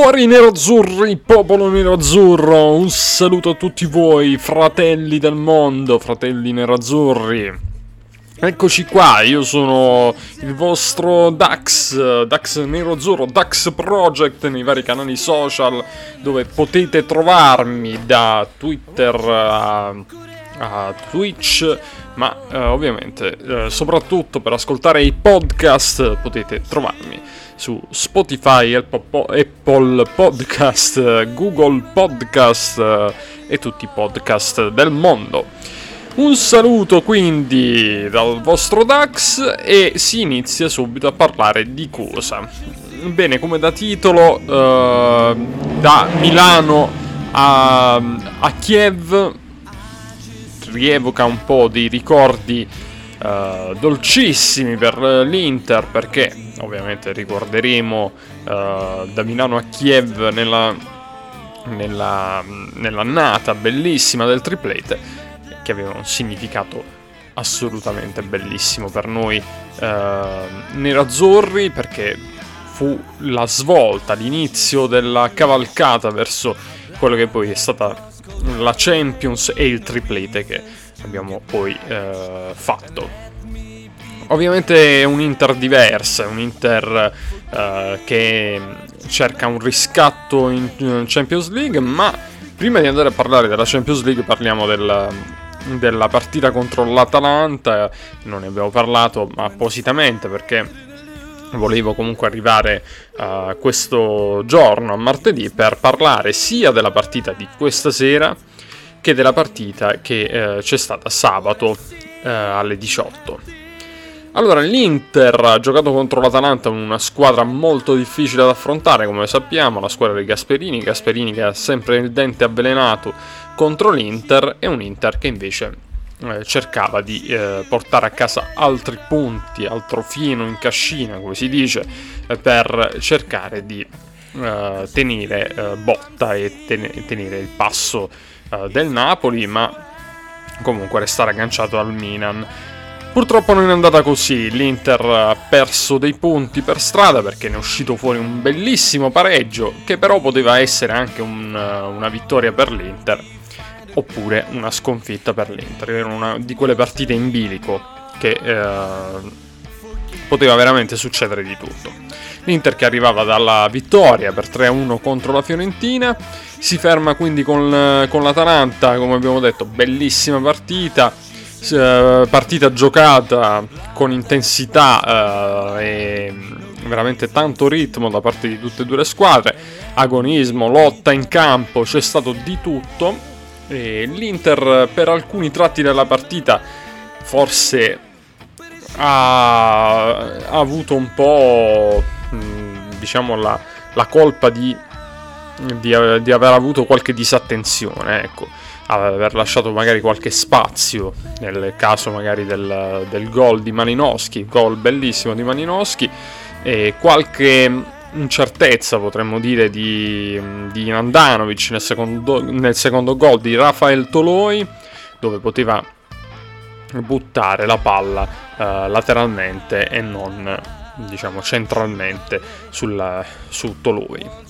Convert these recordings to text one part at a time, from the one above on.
Cuori nerazzurri, popolo nerazzurro, un saluto a tutti voi, fratelli del mondo, fratelli nerazzurri. Eccoci qua, io sono il vostro Dax, Dax Nero Dax Project nei vari canali social dove potete trovarmi da Twitter a, a Twitch, ma eh, ovviamente eh, soprattutto per ascoltare i podcast potete trovarmi su Spotify, Apple Podcast, Google Podcast eh, e tutti i podcast del mondo. Un saluto quindi dal vostro Dax e si inizia subito a parlare di cosa. Bene, come da titolo, eh, da Milano a, a Kiev rievoca un po' dei ricordi uh, dolcissimi per l'Inter perché ovviamente ricorderemo uh, da Milano a Kiev nella, nella, nell'annata bellissima del triplete che aveva un significato assolutamente bellissimo per noi uh, nerazzurri perché fu la svolta, l'inizio della cavalcata verso quello che poi è stata la Champions e il triplete che abbiamo poi eh, fatto. Ovviamente è un Inter diverso, è un Inter eh, che cerca un riscatto in Champions League, ma prima di andare a parlare della Champions League parliamo del, della partita contro l'Atalanta, non ne abbiamo parlato appositamente perché volevo comunque arrivare a questo giorno, a martedì, per parlare sia della partita di questa sera che della partita che eh, c'è stata sabato eh, alle 18. Allora, l'Inter ha giocato contro l'Atalanta, una squadra molto difficile da affrontare, come sappiamo, la squadra di Gasperini, Gasperini che ha sempre il dente avvelenato contro l'Inter e un Inter che invece eh, cercava di eh, portare a casa altri punti, altro fino in cascina, come si dice, eh, per cercare di eh, tenere botta e ten- tenere il passo del Napoli, ma comunque restare agganciato al Milan. Purtroppo non è andata così, l'Inter ha perso dei punti per strada perché ne è uscito fuori un bellissimo pareggio che però poteva essere anche un, una vittoria per l'Inter oppure una sconfitta per l'Inter. Era una di quelle partite in bilico che eh, poteva veramente succedere di tutto. L'Inter che arrivava dalla vittoria per 3-1 contro la Fiorentina, si ferma quindi con, con l'Atalanta, come abbiamo detto, bellissima partita, eh, partita giocata con intensità eh, e veramente tanto ritmo da parte di tutte e due le squadre, agonismo, lotta in campo, c'è stato di tutto e L'Inter per alcuni tratti della partita forse ha, ha avuto un po' diciamo la, la colpa di, di, di, aver avuto qualche disattenzione, ecco, aver lasciato magari qualche spazio nel caso magari del, del gol di Malinowski, gol bellissimo di Malinowski e qualche incertezza, potremmo dire, di, di Nandanovic nel secondo, nel secondo gol di Rafael Toloi, dove poteva buttare la palla uh, lateralmente e non diciamo centralmente sul, su Toloi.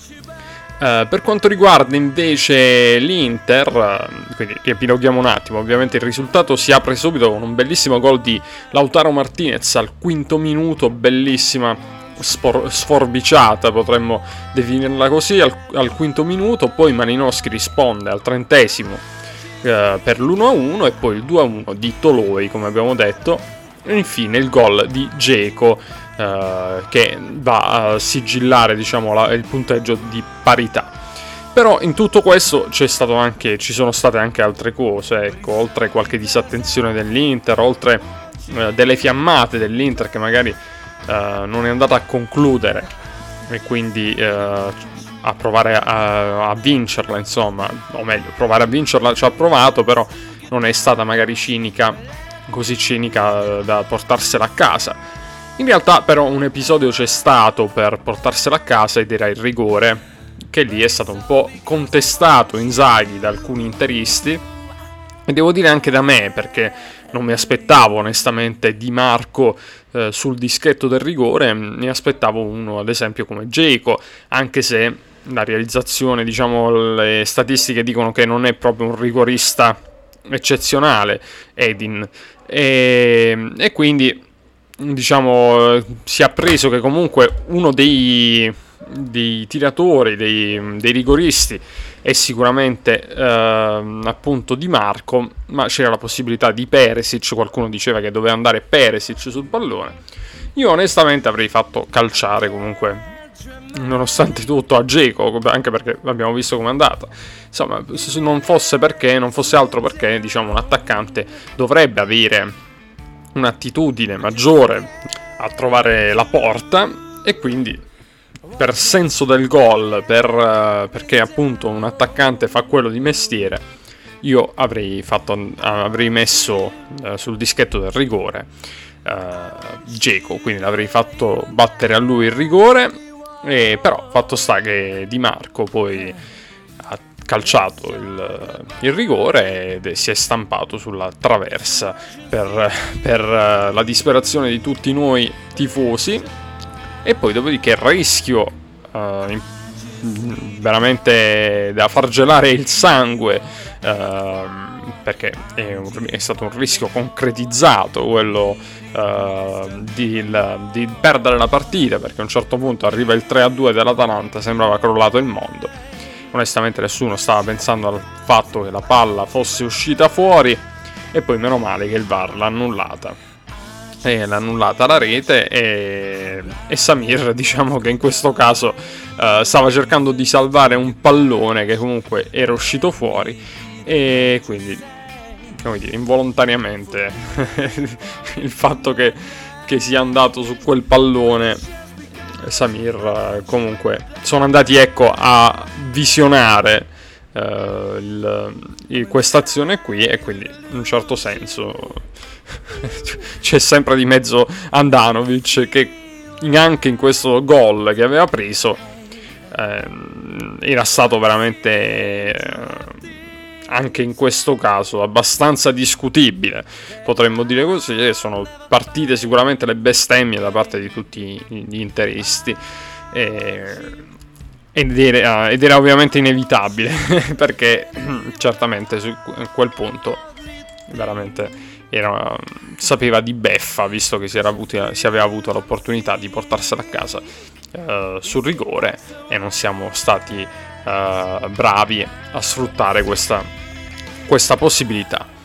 Uh, per quanto riguarda invece l'Inter, uh, quindi riepiloghiamo un attimo, ovviamente il risultato si apre subito con un bellissimo gol di Lautaro Martinez al quinto minuto, bellissima spor- sforbiciata, potremmo definirla così, al, al, quinto minuto, poi Malinowski risponde al trentesimo eh, per l'1-1 e poi il 2-1 di Toloi, come abbiamo detto, e infine il gol di Geco eh, che va a sigillare diciamo, la, il punteggio di parità. Però in tutto questo anche, ci sono state anche altre cose, ecco, oltre qualche disattenzione dell'Inter, oltre eh, delle fiammate dell'Inter che magari uh, non è andata a concludere e quindi uh, a provare a, a, vincerla, insomma, o meglio, provare a vincerla ci ha provato, però non è stata magari cinica, così cinica eh, da portarsela a casa. In realtà però un episodio c'è stato per portarsela a casa ed era il rigore, che lì è stato un po' contestato in Zaghi da alcuni interisti, e devo dire anche da me, perché non mi aspettavo onestamente Di Marco eh, sul dischetto del rigore, mi aspettavo uno ad esempio come Geco, anche se la realizzazione, diciamo, le statistiche dicono che non è proprio un rigorista eccezionale Edin. E, e quindi diciamo si è appreso che comunque uno dei, dei tiratori, dei, dei, rigoristi è sicuramente eh, appunto Di Marco, ma c'era la possibilità di Peresic, qualcuno diceva che doveva andare Peresic sul pallone. Io onestamente avrei fatto calciare comunque nonostante tutto a Geco, anche perché abbiamo visto com'è andata. Insomma, se non fosse perché, non fosse altro perché, diciamo, un attaccante dovrebbe avere un'attitudine maggiore a trovare la porta e quindi per senso del gol, per, perché appunto un attaccante fa quello di mestiere, io avrei, fatto, avrei messo eh, sul dischetto del rigore eh, Geco, quindi l'avrei fatto battere a lui il rigore e però fatto sta che Di Marco poi ha calciato il, il rigore ed si è stampato sulla traversa per, per la disperazione di tutti noi tifosi e poi dopodiché il rischio uh, veramente da far gelare il sangue uh, perché è, un, è, stato un rischio concretizzato quello uh, di, di, perdere la partita perché a un certo punto arriva il 3-2 dell'Atalanta sembrava crollato il mondo. Onestamente nessuno stava pensando al fatto che la palla fosse uscita fuori e poi meno male che il VAR l'ha annullata e l'ha annullata la rete e, e, Samir diciamo che in questo caso uh, stava cercando di salvare un pallone che comunque era uscito fuori e quindi come dire, involontariamente il fatto che, che sia andato su quel pallone Samir comunque sono andati ecco a visionare il, questa azione qui e quindi in un certo senso c'è sempre di mezzo Andanovic che anche in questo gol che aveva preso eh, era stato veramente eh, anche in questo caso abbastanza discutibile, potremmo dire così, sono partite sicuramente le bestemmie da parte di tutti gli interisti. E, ed, era, ed era ovviamente inevitabile perché certamente su quel punto veramente era, sapeva di beffa visto che si, avuti, si, aveva avuto l'opportunità di portarsela a casa uh, sul rigore e non siamo stati uh, bravi a sfruttare questa, questa possibilità.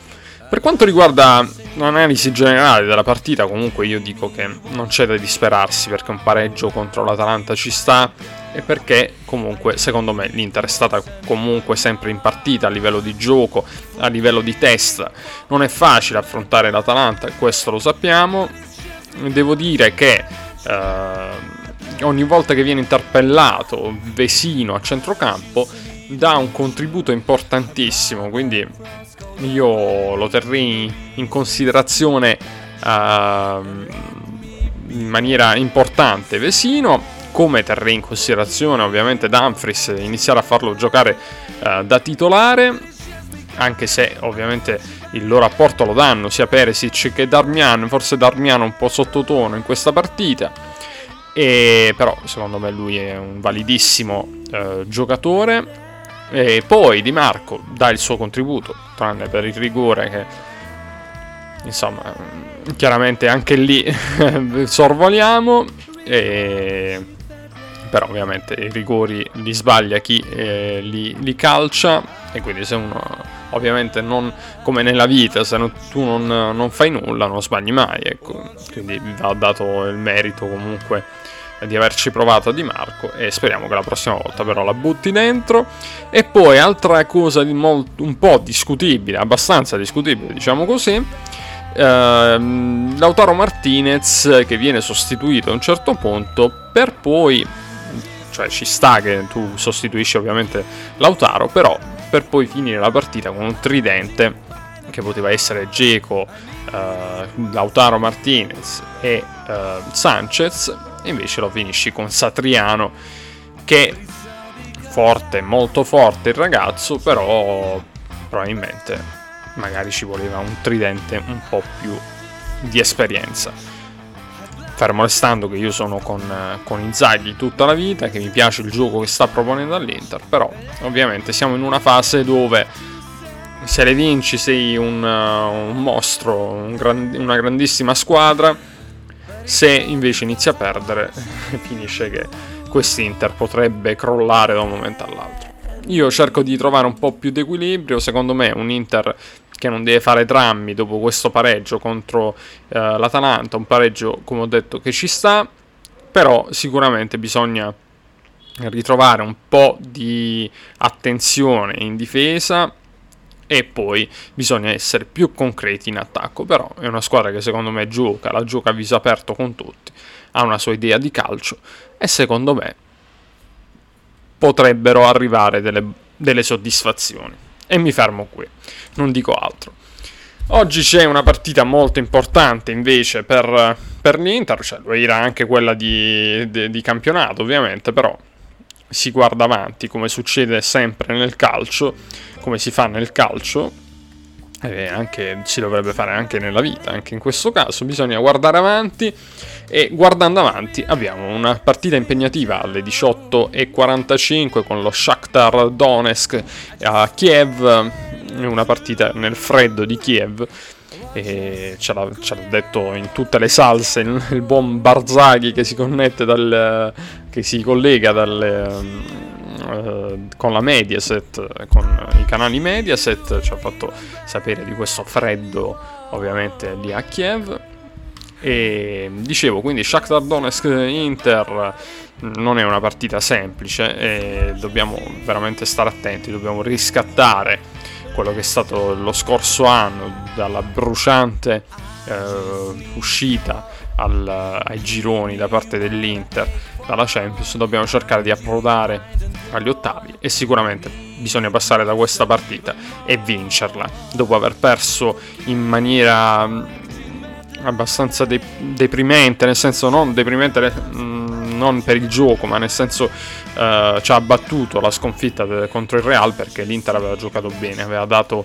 Per quanto riguarda l'analisi generale della partita, comunque io dico che non c'è da disperarsi perché un pareggio contro l'Atalanta ci sta e perché comunque secondo me l'Inter è stata comunque sempre in partita a livello di gioco, a livello di testa. Non è facile affrontare l'Atalanta, questo lo sappiamo. Devo dire che eh, ogni volta che viene interpellato Vesino a centrocampo dà un contributo importantissimo, quindi io lo terrei in considerazione uh, in maniera importante Vesino, come terrei in considerazione ovviamente Dumfries iniziare a farlo giocare uh, da titolare, anche se ovviamente il loro apporto lo danno sia Peresic che Darmian, forse Darmian un po' sottotono in questa partita. E però secondo me lui è un validissimo uh, giocatore e poi Di Marco dà il suo contributo, tranne per il rigore che insomma chiaramente anche lì sorvoliamo e però ovviamente i rigori li sbaglia chi eh, li, li, calcia e quindi se uno ovviamente non come nella vita se non, tu non, non, fai nulla non sbagli mai ecco quindi va dato il merito comunque di averci provato Di Marco e speriamo che la prossima volta però la butti dentro. E poi altra cosa di molto, un po' discutibile, abbastanza discutibile diciamo così, ehm, Lautaro Martinez che viene sostituito a un certo punto per poi, cioè ci sta che tu sostituisci ovviamente Lautaro, però per poi finire la partita con un tridente che poteva essere Geco, eh, Lautaro Martinez e eh, Sanchez invece lo finisci con Satriano che forte, molto forte il ragazzo, però probabilmente magari ci voleva un tridente un po' più di esperienza. Fermo restando che io sono con, con Inzaghi tutta la vita, che mi piace il gioco che sta proponendo all'Inter, però ovviamente siamo in una fase dove se le vinci sei un, un mostro, un gran, una grandissima squadra, se invece inizi a perdere finisce che quest'Inter potrebbe crollare da un momento all'altro. Io cerco di trovare un po' più di equilibrio, secondo me un Inter che non deve fare drammi dopo questo pareggio contro eh, l'Atalanta, un pareggio come ho detto che ci sta, però sicuramente bisogna ritrovare un po' di attenzione in difesa e poi bisogna essere più concreti in attacco, però è una squadra che secondo me gioca, la gioca a viso aperto con tutti, ha una sua idea di calcio e secondo me potrebbero arrivare delle, delle soddisfazioni. E mi fermo qui, non dico altro. Oggi c'è una partita molto importante invece per, per l'Inter, cioè lo era anche quella di, di, di campionato ovviamente, però si guarda avanti come succede sempre nel calcio, come si fa nel calcio, e anche, si dovrebbe fare anche nella vita, anche in questo caso bisogna guardare avanti e guardando avanti abbiamo una partita impegnativa alle 18.45 con lo Shakhtar Donetsk a Kiev, una partita nel freddo di Kiev e ce l'ha, ce l'ha, detto in tutte le salse il, buon Barzaghi che si connette dal, che si collega dal, uh, con la Mediaset con i canali Mediaset ci ha fatto sapere di questo freddo ovviamente lì a Kiev. E dicevo, quindi Shakhtar Donetsk Inter non è una partita semplice e dobbiamo veramente stare attenti, dobbiamo riscattare quello che è stato lo scorso anno dalla bruciante eh, uscita al, ai gironi da parte dell'Inter dalla Champions, dobbiamo cercare di approdare agli ottavi e sicuramente bisogna passare da questa partita e vincerla. Dopo aver perso in maniera abbastanza de- deprimente, nel senso non deprimente mm, non per il gioco, ma nel senso uh, ci ha battuto la sconfitta de- contro il Real perché l'Inter aveva giocato bene, aveva dato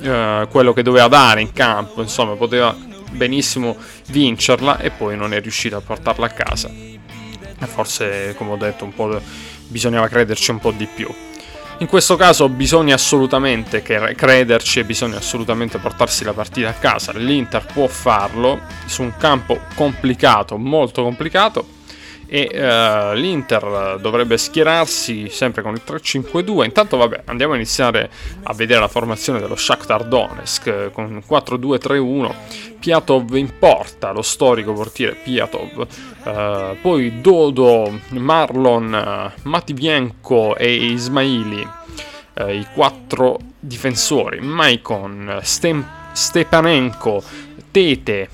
uh, quello che doveva dare in campo, insomma poteva benissimo vincerla e poi non è riuscito a portarla a casa. Forse, come ho detto, un po' bisognava crederci un po' di più. In questo caso bisogna assolutamente crederci e bisogna assolutamente portarsi la partita a casa. L'Inter può farlo su un campo complicato, molto complicato. E uh, l'Inter dovrebbe schierarsi sempre con il 3-5-2. Intanto, vabbè, andiamo a iniziare a vedere la formazione dello Shakhtar Donetsk con 4-2-3-1. Piatov in porta, lo storico portiere Piatov. Uh, poi Dodo, Marlon, Mativienko e Ismaili, uh, i quattro difensori. Maicon, Stem- Stepanenko, Tete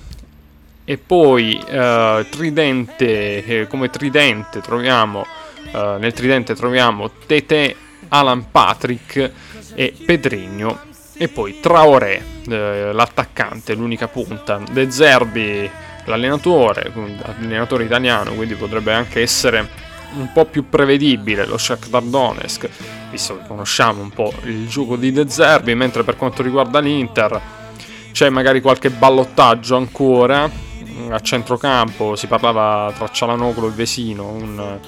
e poi uh, Tridente, eh, come Tridente troviamo, nel Tridente troviamo Tete, Alan Patrick e Pedrigno e poi Traoré, l'attaccante, l'unica punta. De Zerbi l'allenatore, allenatore italiano, quindi potrebbe anche essere un po' più prevedibile lo Shakhtar Donetsk, visto che conosciamo un po' il gioco di De Zerbi, mentre per quanto riguarda l'Inter c'è magari qualche ballottaggio ancora a centrocampo, si parlava tra Cialanoglu e Vesino, un,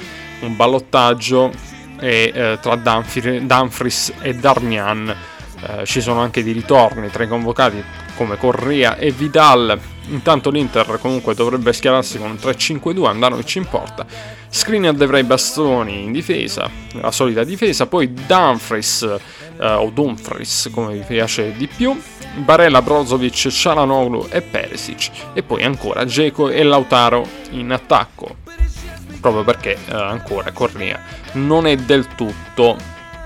un ballottaggio e eh, tra Dumfries e Darmian. Eh, ci sono anche dei ritorni tra i convocati come Correa e Vidal. Intanto l'Inter comunque dovrebbe schierarsi con un 3-5-2, Andanovic in porta, Skriniar dovrà i bastoni in difesa, la solita difesa, poi Dumfries eh, o Dumfries come vi piace di più, Barella, Brozovic, Cialanoglu e Perisic e poi ancora Geco e Lautaro in attacco proprio perché eh, ancora Correa non è del tutto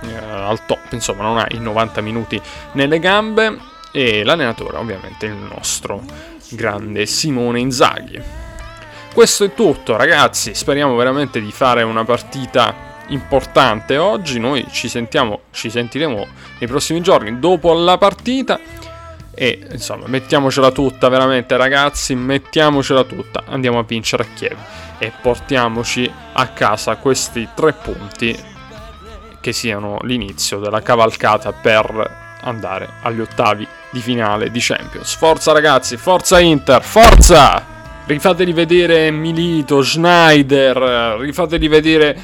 eh, al top, insomma non ha i 90 minuti nelle gambe e l'allenatore ovviamente il nostro grande Simone Inzaghi. Questo è tutto ragazzi, speriamo veramente di fare una partita importante oggi, noi ci sentiamo, ci sentiremo nei prossimi giorni dopo la partita e insomma mettiamocela tutta veramente ragazzi, mettiamocela tutta, andiamo a vincere a Kiev e portiamoci a casa questi tre punti che siano l'inizio della cavalcata per andare agli ottavi di finale di Champions. Forza ragazzi, forza Inter, forza! rifateli vedere Milito, Schneider, rifateli vedere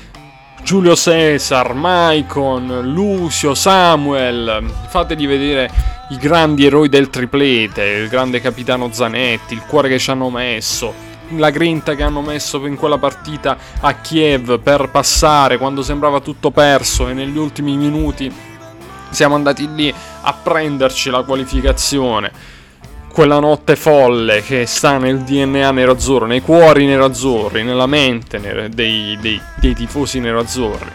Giulio Cesar, Maicon, Lucio, Samuel, fateli vedere i grandi eroi del triplete, il grande capitano Zanetti, il cuore che ci hanno messo, la grinta che hanno messo in quella partita a Kiev per passare quando sembrava tutto perso e negli ultimi minuti siamo andati lì a prenderci la qualificazione. Quella notte folle che sta nel DNA nerazzurro, nei cuori nerazzurri, nella mente dei, dei, dei tifosi nerazzurri.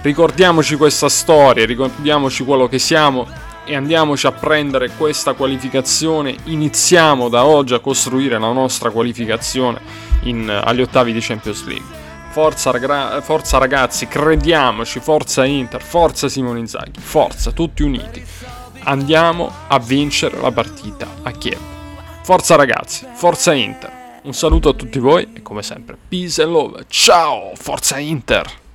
Ricordiamoci questa storia, ricordiamoci quello che siamo e andiamoci a prendere questa qualificazione. Iniziamo da oggi a costruire la nostra qualificazione in, agli ottavi di Champions League. Forza, ragra- forza, ragazzi, crediamoci, forza Inter, forza Simone Inzaghi, forza, tutti uniti andiamo a vincere la partita a Kiev. Forza ragazzi, forza Inter. Un saluto a tutti voi e come sempre, peace and love. Ciao, forza Inter!